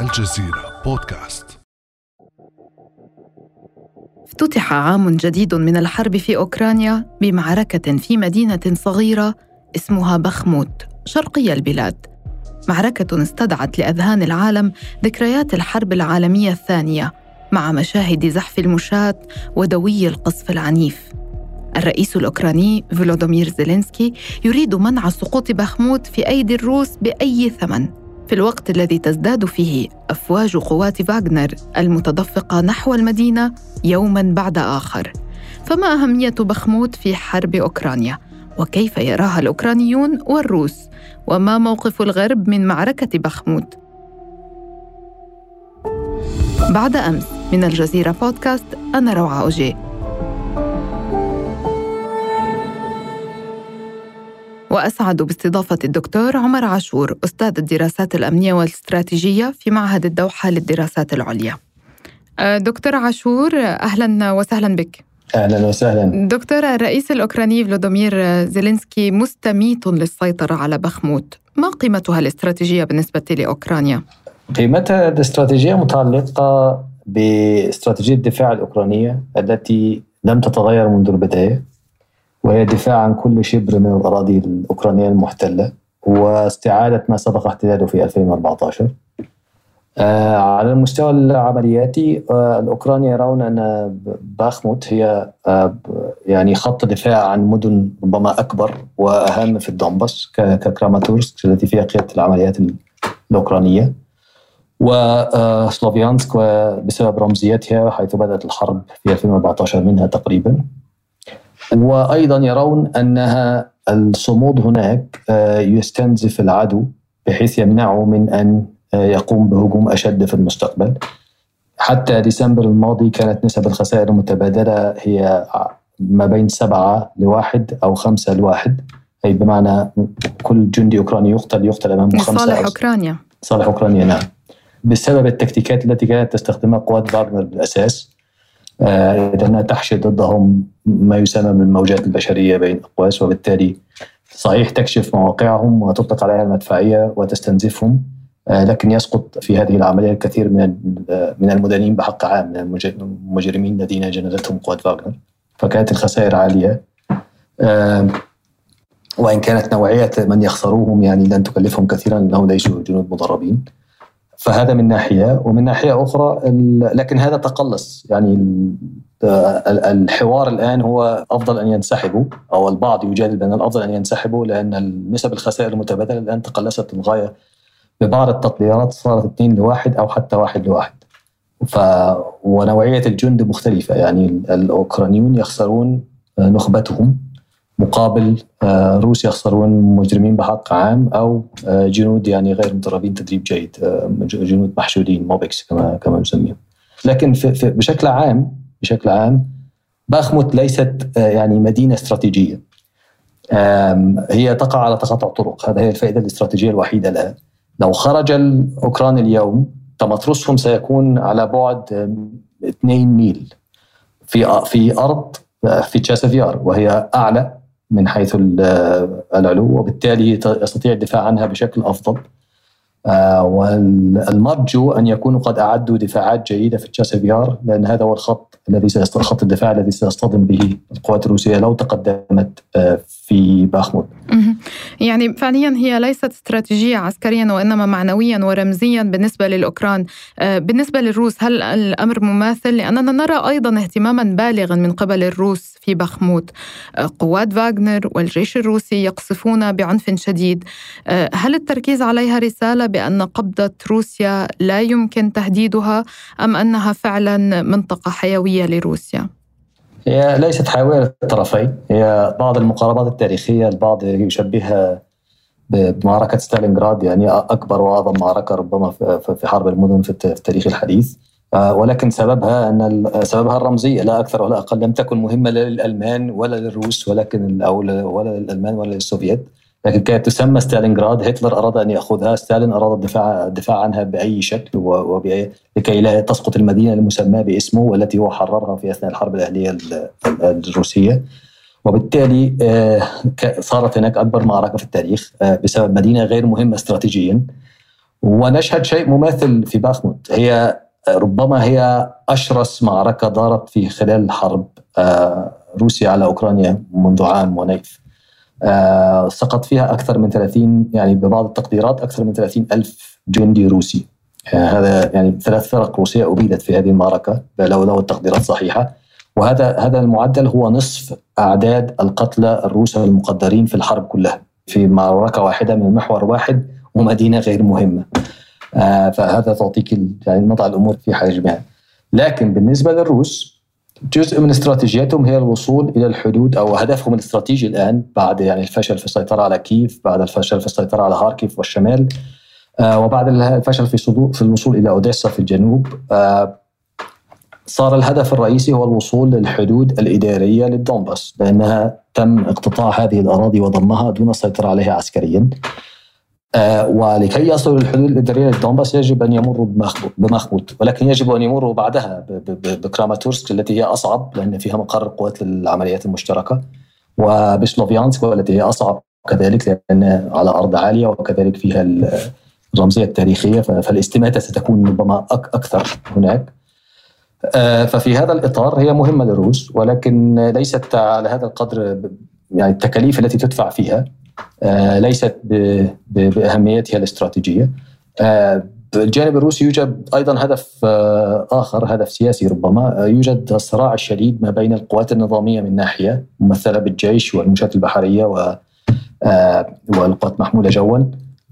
الجزيرة بودكاست. افتتح عام جديد من الحرب في أوكرانيا بمعركة في مدينة صغيرة اسمها بخموت شرقي البلاد. معركة استدعت لأذهان العالم ذكريات الحرب العالمية الثانية مع مشاهد زحف المشاة ودوي القصف العنيف. الرئيس الأوكراني فولودومير زيلينسكي يريد منع سقوط بخموت في أيدي الروس بأي ثمن. في الوقت الذي تزداد فيه أفواج قوات فاغنر المتدفقة نحو المدينة يوما بعد آخر فما أهمية بخموت في حرب أوكرانيا؟ وكيف يراها الأوكرانيون والروس؟ وما موقف الغرب من معركة بخموت؟ بعد أمس من الجزيرة بودكاست أنا روعة أوجي وأسعد باستضافة الدكتور عمر عاشور أستاذ الدراسات الأمنية والاستراتيجية في معهد الدوحة للدراسات العليا. أه، دكتور عاشور أهلا وسهلا بك. أهلا وسهلا. دكتور الرئيس الأوكراني فلودومير زيلينسكي مستميت للسيطرة على بخموت، ما قيمتها الاستراتيجية بالنسبة لأوكرانيا؟ قيمتها الاستراتيجية متعلقة باستراتيجية الدفاع الأوكرانية التي لم تتغير منذ البداية. وهي الدفاع عن كل شبر من الأراضي الأوكرانية المحتلة واستعادة ما سبق احتلاله في 2014 آه على المستوى العملياتي آه الأوكران يرون أن باخموت هي آه يعني خط دفاع عن مدن ربما أكبر وأهم في الدونباس ككراماتورسك التي فيها قيادة العمليات الأوكرانية. وسلوفيانسك بسبب رمزيتها حيث بدأت الحرب في 2014 منها تقريبا. وأيضا يرون أنها الصمود هناك آه، يستنزف العدو بحيث يمنعه من أن آه، يقوم بهجوم أشد في المستقبل. حتى ديسمبر الماضي كانت نسب الخسائر المتبادلة هي ما بين سبعة لواحد أو خمسة لواحد. أي بمعنى كل جندي أوكراني يقتل يقتل امامه خمسة صالح أوكرانيا. صالح أوكرانيا نعم. بسبب التكتيكات التي كانت تستخدمها قوات فاغنر بالأساس لأنها تحشد ضدهم ما يسمى بالموجات البشرية بين الأقواس وبالتالي صحيح تكشف مواقعهم وتطلق عليها المدفعية وتستنزفهم آه، لكن يسقط في هذه العملية الكثير من من المدانين بحق عام من المجرمين الذين جندتهم قوات فاغنر. فكانت الخسائر عالية. آه، وإن كانت نوعية من يخسروهم يعني لن تكلفهم كثيرا لأنهم ليسوا جنود مدربين فهذا من ناحية ومن ناحية أخرى لكن هذا تقلص. يعني الحوار الآن هو أفضل أن ينسحبوا أو البعض يجادل بأن الأفضل أن ينسحبوا لأن نسب الخسائر المتبادلة الآن تقلصت للغايه ببعض التطبيقات صارت 2 لواحد أو حتى واحد لواحد. ف ونوعية الجند مختلفة. يعني الأوكرانيون يخسرون نخبتهم مقابل آه، روسيا يخسرون مجرمين بحق عام أو آه، جنود يعني غير مدربين تدريب جيد آه، جنود محشودين موبكس كما كما نسميهم. لكن في بشكل عام بشكل عام باخموت ليست يعني مدينة استراتيجية. هي تقع على تقاطع طرق. هذا هي الفائدة الاستراتيجية الوحيدة لها. لو خرج الأوكران اليوم تمترسهم سيكون على بعد 2 ميل. في في أرض في تشاسفيار وهي أعلى من حيث العلو وبالتالي يستطيع الدفاع عنها بشكل أفضل. والمرجو أن يكونوا قد أعدوا دفاعات جيدة في تشاسفيار لأن هذا هو الخط الذي خط الدفاع الذي سيصطدم به القوات الروسية لو تقدمت آه، في باخمود. يعني فعليا هي ليست استراتيجية عسكريا وإنما معنويا ورمزيا بالنسبة للأوكران، آه، بالنسبة للروس هل الأمر مماثل؟ لأننا نرى أيضا اهتماما بالغا من قبل الروس في باخمود. قوات فاغنر والجيش الروسي يقصفون بعنف شديد. هل التركيز عليها رسالة بأن قبضة روسيا لا يمكن تهديدها أم أنها فعلا منطقة حيوية لروسيا؟ هي ليست حيوية للطرفين هي بعض المقاربات التاريخية البعض يشبهها بمعركة ستالينغراد يعني أكبر وأعظم معركة ربما في حرب المدن في التاريخ الحديث آه، ولكن سببها أن سببها الرمزيه لا أكثر ولا أقل لم تكن مهمة لا للألمان ولا للروس ولكن أو ولا للألمان ولا للسوفيت لكن كانت تسمى ستالينغراد. هتلر أراد أن يأخذها. ستالين أراد الدفاع الدفاع عنها بأي شكل وبأي لكي لا تسقط المدينة المسماة باسمه والتي هو حررها في أثناء الحرب الأهلية الروسية. وبالتالي آه، صارت هناك أكبر معركة في التاريخ آه، بسبب مدينة غير مهمة استراتيجيا. ونشهد شيء مماثل في باخموت. هي ربما هي أشرس معركة دارت في خلال حرب آه، روسيا على أوكرانيا منذ عام ونيف. آه، سقط فيها أكثر من 30 يعني ببعض التقديرات أكثر من 30 ألف جندي روسي. آه، هذا يعني ثلاث فرق روسية أبيدت في هذه المعركة لو لو التقديرات صحيحة. وهذا هذا المعدل هو نصف أعداد القتلى الروس المقدرين في الحرب كلها في معركة واحدة من محور واحد ومدينة غير مهمة. آه، فهذا تعطيك يعني نضع الأمور في حجمها لكن بالنسبة للروس جزء من استراتيجيتهم هي الوصول إلى الحدود أو هدفهم الاستراتيجي الآن بعد يعني الفشل في السيطرة على كييف، بعد الفشل في السيطرة على هاركيف والشمال آه، وبعد الفشل في في الوصول إلى أوديسا في الجنوب آه، صار الهدف الرئيسي هو الوصول للحدود الإدارية للدونباس لأنها تم اقتطاع هذه الأراضي وضمها دون السيطرة عليها عسكريا. آه، ولكي يصلوا للحدود الإدارية للدونباس يجب أن يمروا بمخمود ولكن يجب أن يمروا بعدها بكراماتورسك التي هي أصعب لأن فيها مقر قوات العمليات المشتركة. وبسلوفيانسك والتي هي أصعب كذلك لأن على أرض عالية وكذلك فيها الرمزية التاريخية فالاستماتة ستكون ربما أكثر هناك. آه، ففي هذا الإطار هي مهمة للروس ولكن ليست على هذا القدر يعني التكاليف التي تدفع فيها. ليست بأهميتها الاستراتيجية. آه، بالجانب الروسي يوجد أيضا هدف آه، آخر هدف سياسي ربما يوجد الصراع الشديد ما بين القوات النظامية من ناحية ممثلة بالجيش والمشاة البحرية و والقوات محمولة جوا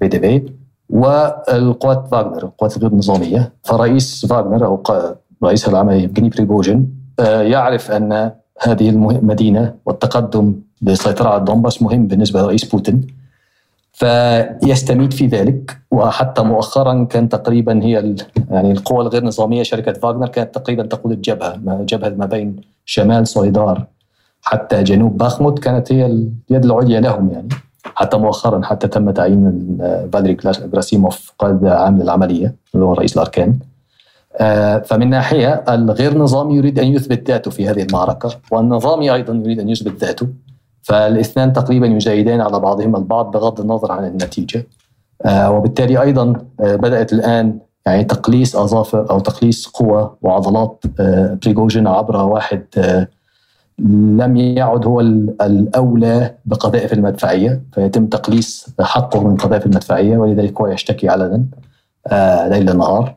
VDV والقوات فاغنر القوات الغير نظامية فرئيس فاغنر أو رئيس العملية يفغيني بريغوجين يعرف أن هذه المدينة والتقدم للسيطرة على الدنباس مهم بالنسبة لرئيس بوتين فيستميت في ذلك وحتى مؤخرا كان تقريبا هي يعني القوى الغير نظامية شركة فاغنر كانت تقريبا تقود الجبهة جبهة ما بين شمال سوليدار حتى جنوب باخموت كانت هي اليد العليا لهم يعني حتى مؤخرا حتى تم تعيين فاليري جراسيموف قائد عام للعملية اللي هو رئيس الاركان آه، فمن ناحية الغير نظامي يريد أن يثبت ذاته في هذه المعركة والنظامي أيضا يريد أن يثبت ذاته. فالاثنان تقريبا يجاهدان على بعضهما البعض بغض النظر عن النتيجة. آه، وبالتالي أيضا آه، بدأت الآن يعني تقليص أظافر أو تقليص قوى وعضلات آه، بريغوجين عبر واحد لم يعد هو الأولى بقذائف المدفعية فيتم تقليص حقه من قذائف المدفعية ولذلك هو يشتكي علنا ليل نهار.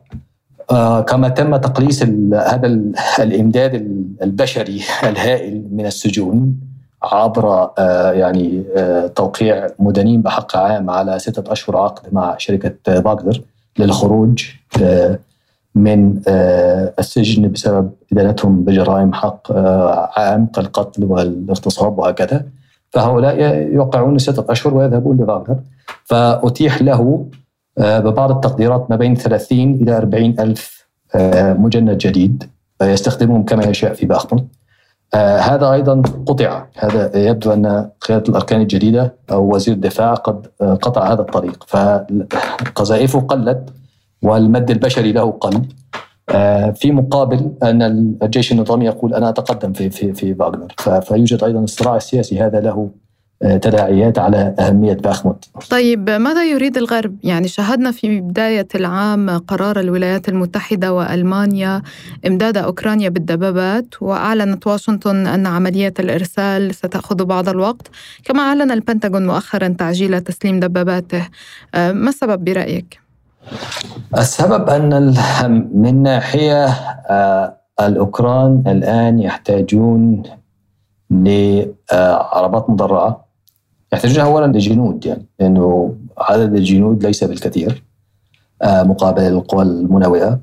كما تم تقليص هذا الإمداد البشري الهائل من السجون عبر آه، يعني آه، توقيع مدنين بحق عام على ستة أشهر عقد مع شركة فاغنر للخروج آه، من السجن بسبب إدانتهم بجرائم حق عام كالقتل والاغتصاب وهكذا. فهؤلاء يوقعون ستة أشهر ويذهبون لفاغنر فأتيح له ببعض التقديرات ما بين 30 إلى 40 ألف مجند جديد يستخدمهم كما يشاء في باخموت آه هذا أيضا قطع. هذا يبدو أن قيادة الأركان الجديدة أو وزير الدفاع قد آه، قطع هذا الطريق. فقذائفه قلت والمد البشري له قل آه في مقابل أن الجيش النظامي يقول أنا أتقدم في في في فاغنر فيوجد أيضا الصراع السياسي هذا له تداعيات على أهمية باخموت طيب ماذا يريد الغرب؟ يعني شاهدنا في بداية العام قرار الولايات المتحدة وألمانيا إمداد أوكرانيا بالدبابات وأعلنت واشنطن أن عملية الإرسال ستأخذ بعض الوقت كما أعلن البنتاغون مؤخرا تعجيل تسليم دباباته ما السبب برأيك؟ السبب أن من ناحية آه، الأوكران الآن يحتاجون لعربات مدرعة يحتاجون اولا لجنود يعني لأنه عدد الجنود ليس بالكثير آه، مقابل القوى المناوئه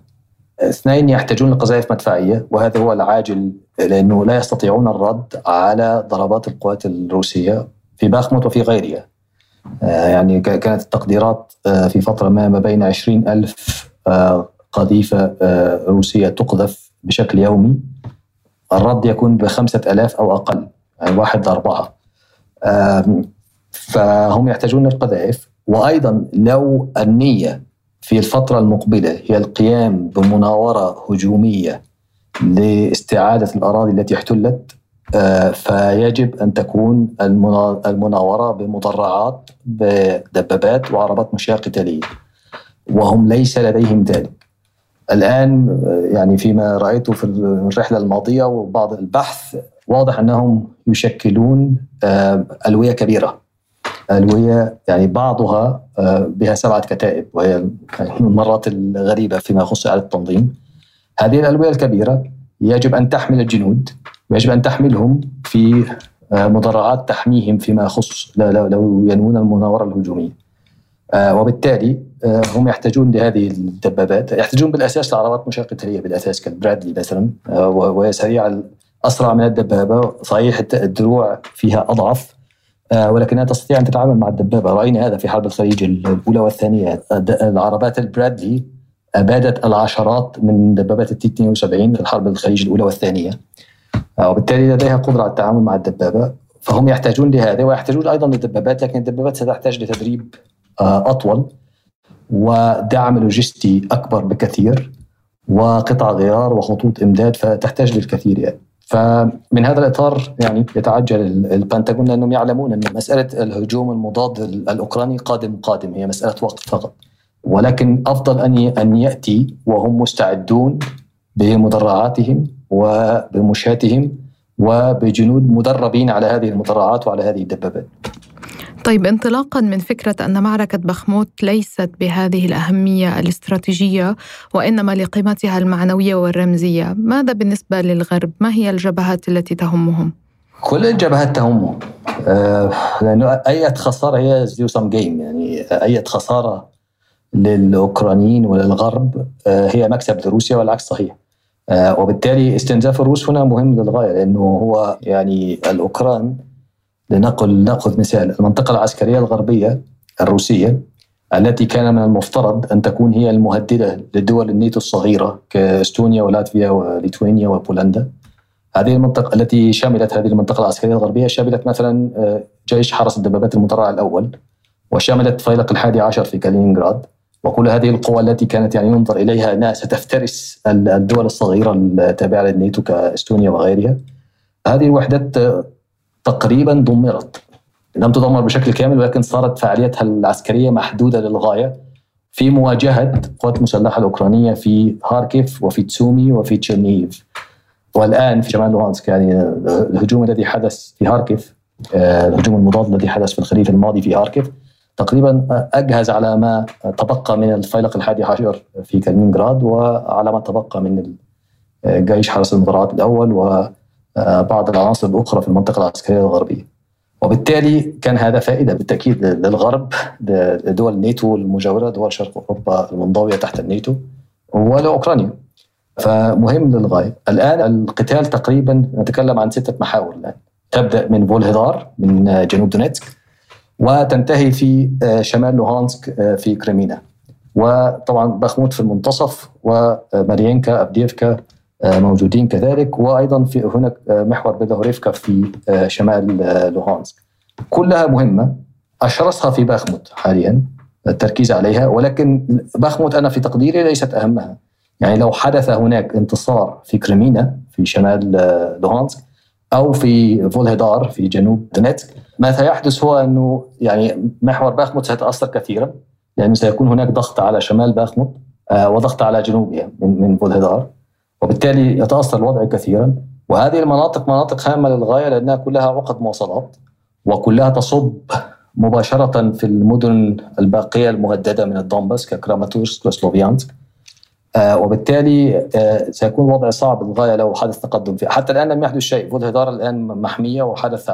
اثنين يحتاجون لقذائف مدفعية وهذا هو العاجل لأنه لا يستطيعون الرد على ضربات القوات الروسية في باخموت وفي غيرها آه، يعني كانت التقديرات آه، في فترة ما ما بين عشرين ألف قذيفة روسية تقذف بشكل يومي. الرد يكون بخمسة ألاف أو أقل يعني واحد لأربعة. فهم يحتاجون القذائف وأيضا لو النية في الفترة المقبلة هي القيام بمناورة هجومية لاستعادة الأراضي التي احتلت. آه، فيجب أن تكون المناورة بمدرعات بدبابات وعربات مشاة قتالية. وهم ليس لديهم ذلك. الآن يعني فيما رأيته في الرحلة الماضية وبعض البحث واضح أنهم يشكلون آه، ألوية ألوية يعني بعضها آه، بها سبعة كتائب وهي من المرات الغريبة فيما يخص على التنظيم. هذه الألوية الكبيرة يجب أن تحمل الجنود ويجب أن تحملهم في آه، مدرعات تحميهم فيما يخص لو ينوون المناورة الهجومية. وبالتالي هم يحتاجون لهذه الدبابات. يحتاجون بالأساس لعربات مشاة قتالية بالأساس كالبرادلي مثلا وهي سريعة أسرع من الدبابة صحيح الدروع فيها أضعف آه، ولكنها تستطيع أن تتعامل مع الدبابة. رأينا هذا في حرب الخليج الأولى والثانية. العربات البرادلي أبادت العشرات من دبابات التي 72 في الحرب الخليج الأولى والثانية. آه، وبالتالي لديها قدرة على التعامل مع الدبابة. فهم يحتاجون لهذا ويحتاجون أيضا للدبابات لكن الدبابات ستحتاج لتدريب آه، أطول ودعم لوجستي أكبر بكثير وقطع غيار وخطوط إمداد فتحتاج للكثير يعني. فمن هذا الإطار يعني يتعجل البنتاغون لأنهم يعلمون أن مسألة الهجوم المضاد الأوكراني قادم قادم هي مسألة وقت فقط ولكن أفضل أن أن يأتي وهم مستعدون بمدرعاتهم وبمشاتهم وبجنود مدربين على هذه المدرعات وعلى هذه الدبابات. طيب انطلاقا من فكرة أن معركة بخموت ليست بهذه الأهمية الاستراتيجية وإنما لقيمتها المعنوية والرمزية، ماذا بالنسبة للغرب؟ ما هي الجبهات التي تهمهم؟ كل الجبهات تهمهم آه لأنه أي خسارة هي سم جيم يعني أي خسارة للأوكرانيين وللغرب آه هي مكسب لروسيا والعكس صحيح. آه وبالتالي استنزاف الروس هنا مهم للغاية لأنه هو يعني الأوكران لنقل ناخذ مثال. المنطقة العسكرية الغربية الروسية التي كان من المفترض أن تكون هي المهددة لدول الناتو الصغيرة كإستونيا ولاتفيا وليتوانيا وبولندا. هذه المنطقة التي شملت هذه المنطقة العسكرية الغربية شملت مثلا آه، جيش حرس الدبابات المدرعة الأول وشملت فيلق الحادي عشر في كالينينغراد وكل هذه القوى التي كانت يعني ينظر إليها أنها ستفترس الدول الصغيرة التابعة للناتو كإستونيا وغيرها. هذه الوحدات تقريبا دمرت. لم تدمر بشكل كامل ولكن صارت فعاليتها العسكرية محدودة للغاية. في مواجهة القوات المسلحة الأوكرانية في هاركيف وفي تسومي وفي تشيرنيف والآن في شمال لوهانسك يعني الهجوم الذي حدث في هاركيف آه، الهجوم المضاد الذي حدث في الخريف الماضي في هاركيف تقريبا أجهز على ما تبقى من الفيلق الحادي عشر في كالينغراد وعلى ما تبقى من جيش حرس و آه، بعض العناصر الأخرى في المنطقة العسكرية الغربية. وبالتالي كان هذا فائدة بالتأكيد للغرب لدول الناتو المجاورة دول شرق أوروبا المنضوية تحت الناتو ولأوكرانيا فمهم للغاية. الآن القتال تقريبا نتكلم عن ستة محاور الآن. تبدأ من فولهدار من جنوب دونيتسك وتنتهي في آه، شمال لوهانسك آه، في كريمينا. وطبعا بخموت في المنتصف وماريينكا أفديفكا آه، موجودين كذلك. وأيضا في هناك آه، محور بيلوهوريفكا في آه، شمال لوهانسك. كلها مهمة. اشرسها في باخموت حاليا التركيز عليها. ولكن باخموت أنا في تقديري ليست أهمها. يعني لو حدث هناك انتصار في كريمينا في شمال لوهانسك أو في فولهدار في جنوب دونيتسك ما سيحدث هو أنه يعني محور باخموت سيتأثر كثيرا لأنه سيكون هناك ضغط على شمال باخموت وضغط على جنوبها من من فولهدار وبالتالي يتأثر الوضع كثيرا. وهذه المناطق مناطق هامة للغاية لأنها كلها عقد مواصلات وكلها تصب مباشرة في المدن الباقية المهددة من الدونباس ككراماتورسك وسلوفيانسك. آه وبالتالي آه سيكون الوضع صعب للغاية لو حدث تقدم فيه حتى الآن لم يحدث شيء. فولهدار الآن محمية وحدث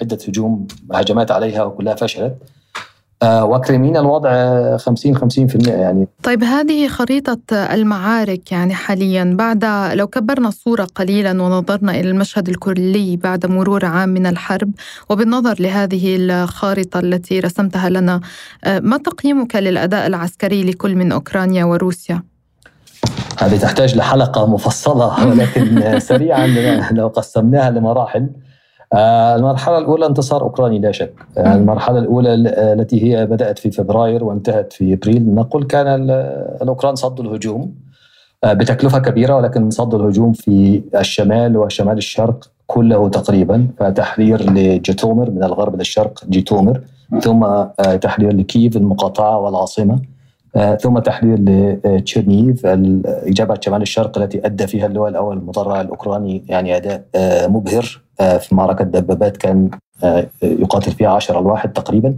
عدة هجوم هجمات عليها وكلها فشلت. آه، وكريمينا الوضع 50 50% يعني طيب هذه خريطة المعارك يعني حاليا بعد لو كبرنا الصورة قليلا ونظرنا إلى المشهد الكلي بعد مرور عام من الحرب وبالنظر لهذه الخارطة التي رسمتها لنا آه، ما تقييمك للأداء العسكري لكل من أوكرانيا وروسيا؟ هذه تحتاج لحلقة مفصلة ولكن سريعا لو قسمناها لمراحل المرحلة الأولى انتصار أوكراني لا شك. آه، المرحلة الأولى التي هي بدأت في فبراير وانتهت في أبريل. نقول كان الأوكران صدوا الهجوم آه، بتكلفة كبيرة ولكن صدوا الهجوم في الشمال وشمال الشرق كله تقريبا فتحرير لجيتومر من الغرب للشرق جيتومر ثم تحرير لكييف المقاطعة والعاصمة. آه، ثم تحرير لتشيرنيف إجابة شمال الشرق التي أدى فيها اللواء الأول المدرع الأوكراني يعني أداء آه، مبهر آه، في معركة دبابات كان يقاتل فيها 10 الواحد تقريبا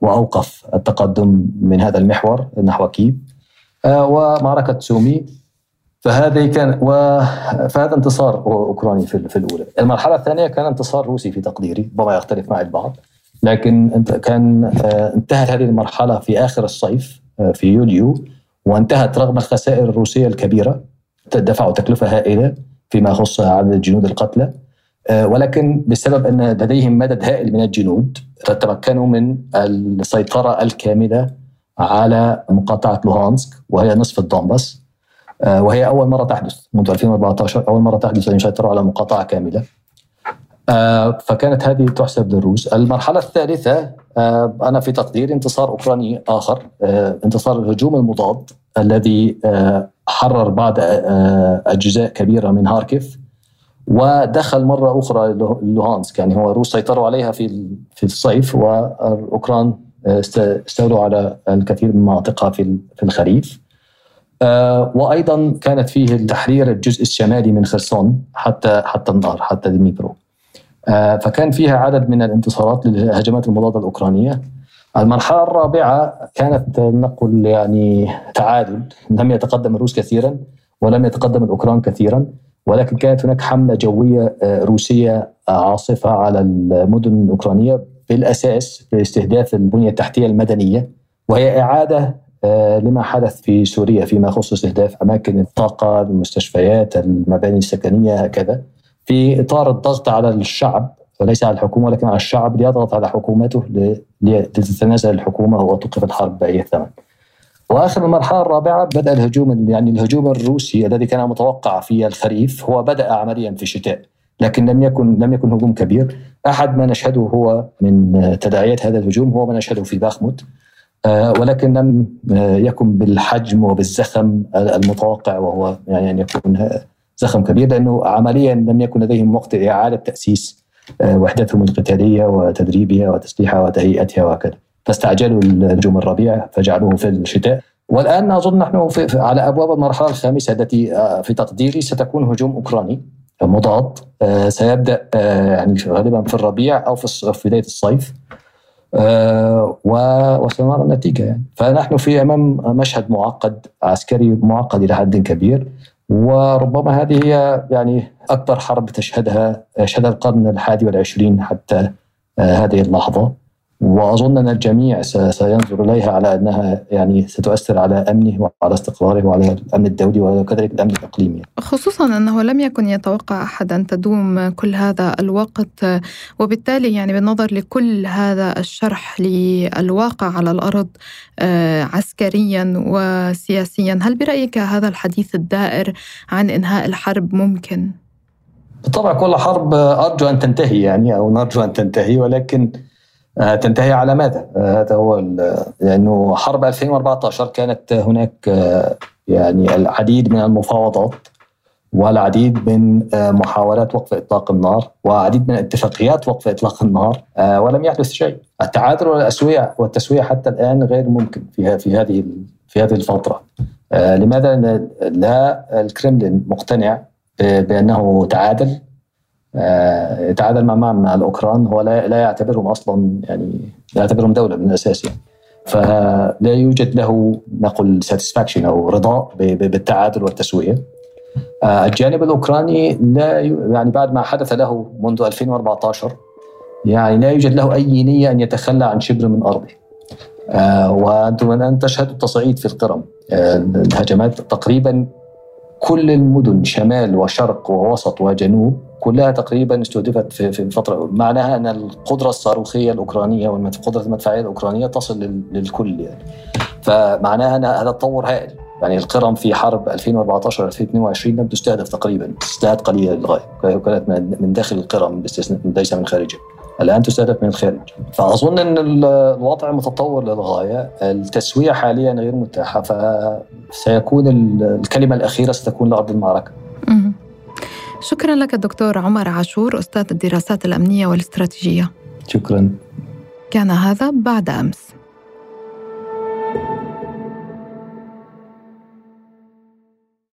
وأوقف التقدم من هذا المحور نحو كييف. ومعركة سومي. فهذه كان فهذا انتصار أوكراني في, في الأولى، المرحلة الثانية كان انتصار روسي في تقديري، ربما يختلف معي البعض، لكن كان انتهت هذه المرحلة في آخر الصيف. في يوليو وانتهت رغم الخسائر الروسية الكبيرة دفعوا تكلفة هائلة فيما يخص عدد الجنود القتلى. ولكن بسبب أن لديهم مدد هائل من الجنود تمكنوا من السيطرة الكاملة على مقاطعة لوهانسك وهي نصف الدونباس. وهي أول مرة تحدث منذ 2014 أول مرة تحدث ان يسيطروا على مقاطعة كاملة. آه، فكانت هذه تحسب للروس. المرحلة الثالثة آه، أنا في تقديري انتصار أوكراني آخر آه، انتصار الهجوم المضاد الذي حرر بعض أجزاء كبيرة من هاركيف ودخل مرة أخرى لوهانسك. يعني هو الروس سيطروا عليها في في الصيف والأوكران استولوا على الكثير من مناطقها في الخريف. وأيضا كانت فيه تحرير الجزء الشمالي من خرسون حتى حتى النهر حتى دنيبرو آه، فكان فيها عدد من الانتصارات للهجمات المضادة الأوكرانية. المرحلة الرابعة كانت نقول يعني تعادل، لم يتقدم الروس كثيرا ولم يتقدم الأوكران كثيرا، ولكن كانت هناك حملة جوية آه، روسية عاصفة على المدن الأوكرانية بالأساس باستهداف البنية التحتية المدنية وهي آه، لما حدث في سوريا فيما يخص استهداف أماكن الطاقة، المستشفيات، المباني السكنية هكذا. في إطار الضغط على الشعب وليس على الحكومة ولكن على الشعب ليضغط على حكومته لتتنازل الحكومة وتوقف الحرب بأي ثمن. وآخر المرحلة الرابعة بدأ الهجوم يعني الهجوم الروسي الذي كان متوقع في الخريف هو بدأ عمليا في الشتاء لكن لم يكن لم يكن هجوم كبير أحد ما نشهده هو من تداعيات هذا الهجوم هو ما نشهده في باخموت آه، ولكن لم يكن بالحجم وبالزخم المتوقع وهو يعني أن يكون زخم كبير لأنه عمليا لم يكن لديهم وقت لاعاده تأسيس آه، وحدتهم القتالية وتدريبها وتسليحها وتهيئتها وهكذا. فاستعجلوا الهجوم الربيع فجعلوه في الشتاء. والآن اظن نحن في على أبواب المرحلة الخامسة التي آه، في تقديري ستكون هجوم أوكراني مضاد آه، سيبدأ يعني غالبا في الربيع أو في بداية الصيف وسنرى النتيجة يعني. فنحن في أمام مشهد معقد عسكري معقد إلى حد كبير. وربما هذه هي يعني أكبر حرب تشهدها يشهدها القرن الحادي والعشرين حتى آه، هذه اللحظة. وأظن أن الجميع سينظر إليها على أنها يعني ستؤثر على أمنه وعلى استقراره وعلى الأمن الدولي وكذلك الأمن الإقليمي. خصوصا أنه لم يكن يتوقع احد ان تدوم كل هذا الوقت وبالتالي يعني بالنظر لكل هذا الشرح للواقع على الأرض آه، عسكريا وسياسيا، هل برأيك هذا الحديث الدائر عن إنهاء الحرب ممكن؟ بالطبع كل حرب أرجو أن تنتهي يعني أو نرجو أن تنتهي ولكن آه، تنتهي على ماذا؟ آه، هذا هو لأنه حرب 2014 كانت هناك آه، يعني العديد من المفاوضات والعديد من محاولات وقف إطلاق النار وعديد من اتفاقيات وقف إطلاق النار ولم يحدث شيء. التعادل والتسويه والتسوية حتى الآن غير ممكن في في هذه في هذه الفترة. لماذا لا الكرملين مقتنع بأنه تعادل آه، يتعادل مع مع الأوكران هو لا لا يعتبرهم أصلا يعني لا يعتبرهم دولة من الأساس يعني. فلا يوجد له نقول ساتسفاكشن أو رضاء بالتعادل والتسوية. آه، الجانب الأوكراني لا يعني بعد ما حدث له منذ 2014 يعني لا يوجد له أي نية أن يتخلى عن شبر من أرضه. آه، وأنتم الان تشهدوا التصعيد في القرم. الهجمات تقريبا كل المدن شمال وشرق ووسط وجنوب كلها تقريبا استهدفت في في فترة معناها أن القدرة الصاروخية الأوكرانية والقدره المدفعية الأوكرانية تصل للكل يعني. فمعناها أن هذا تطور هائل. يعني القرم في حرب 2014 2022 لم تستهدف تقريبا استهداف قليله للغاية. كانت من داخل القرم ليس من خارجها. الآن تستهدف من الخارج. فأظن إن الوضع متطور للغاية. التسوية حاليا غير متاحة فسيكون الكلمة الأخيرة ستكون لأرض المعركة. شكرا لك الدكتور عمر عاشور أستاذ الدراسات الأمنية والاستراتيجية. شكرا. كان هذا بعد أمس.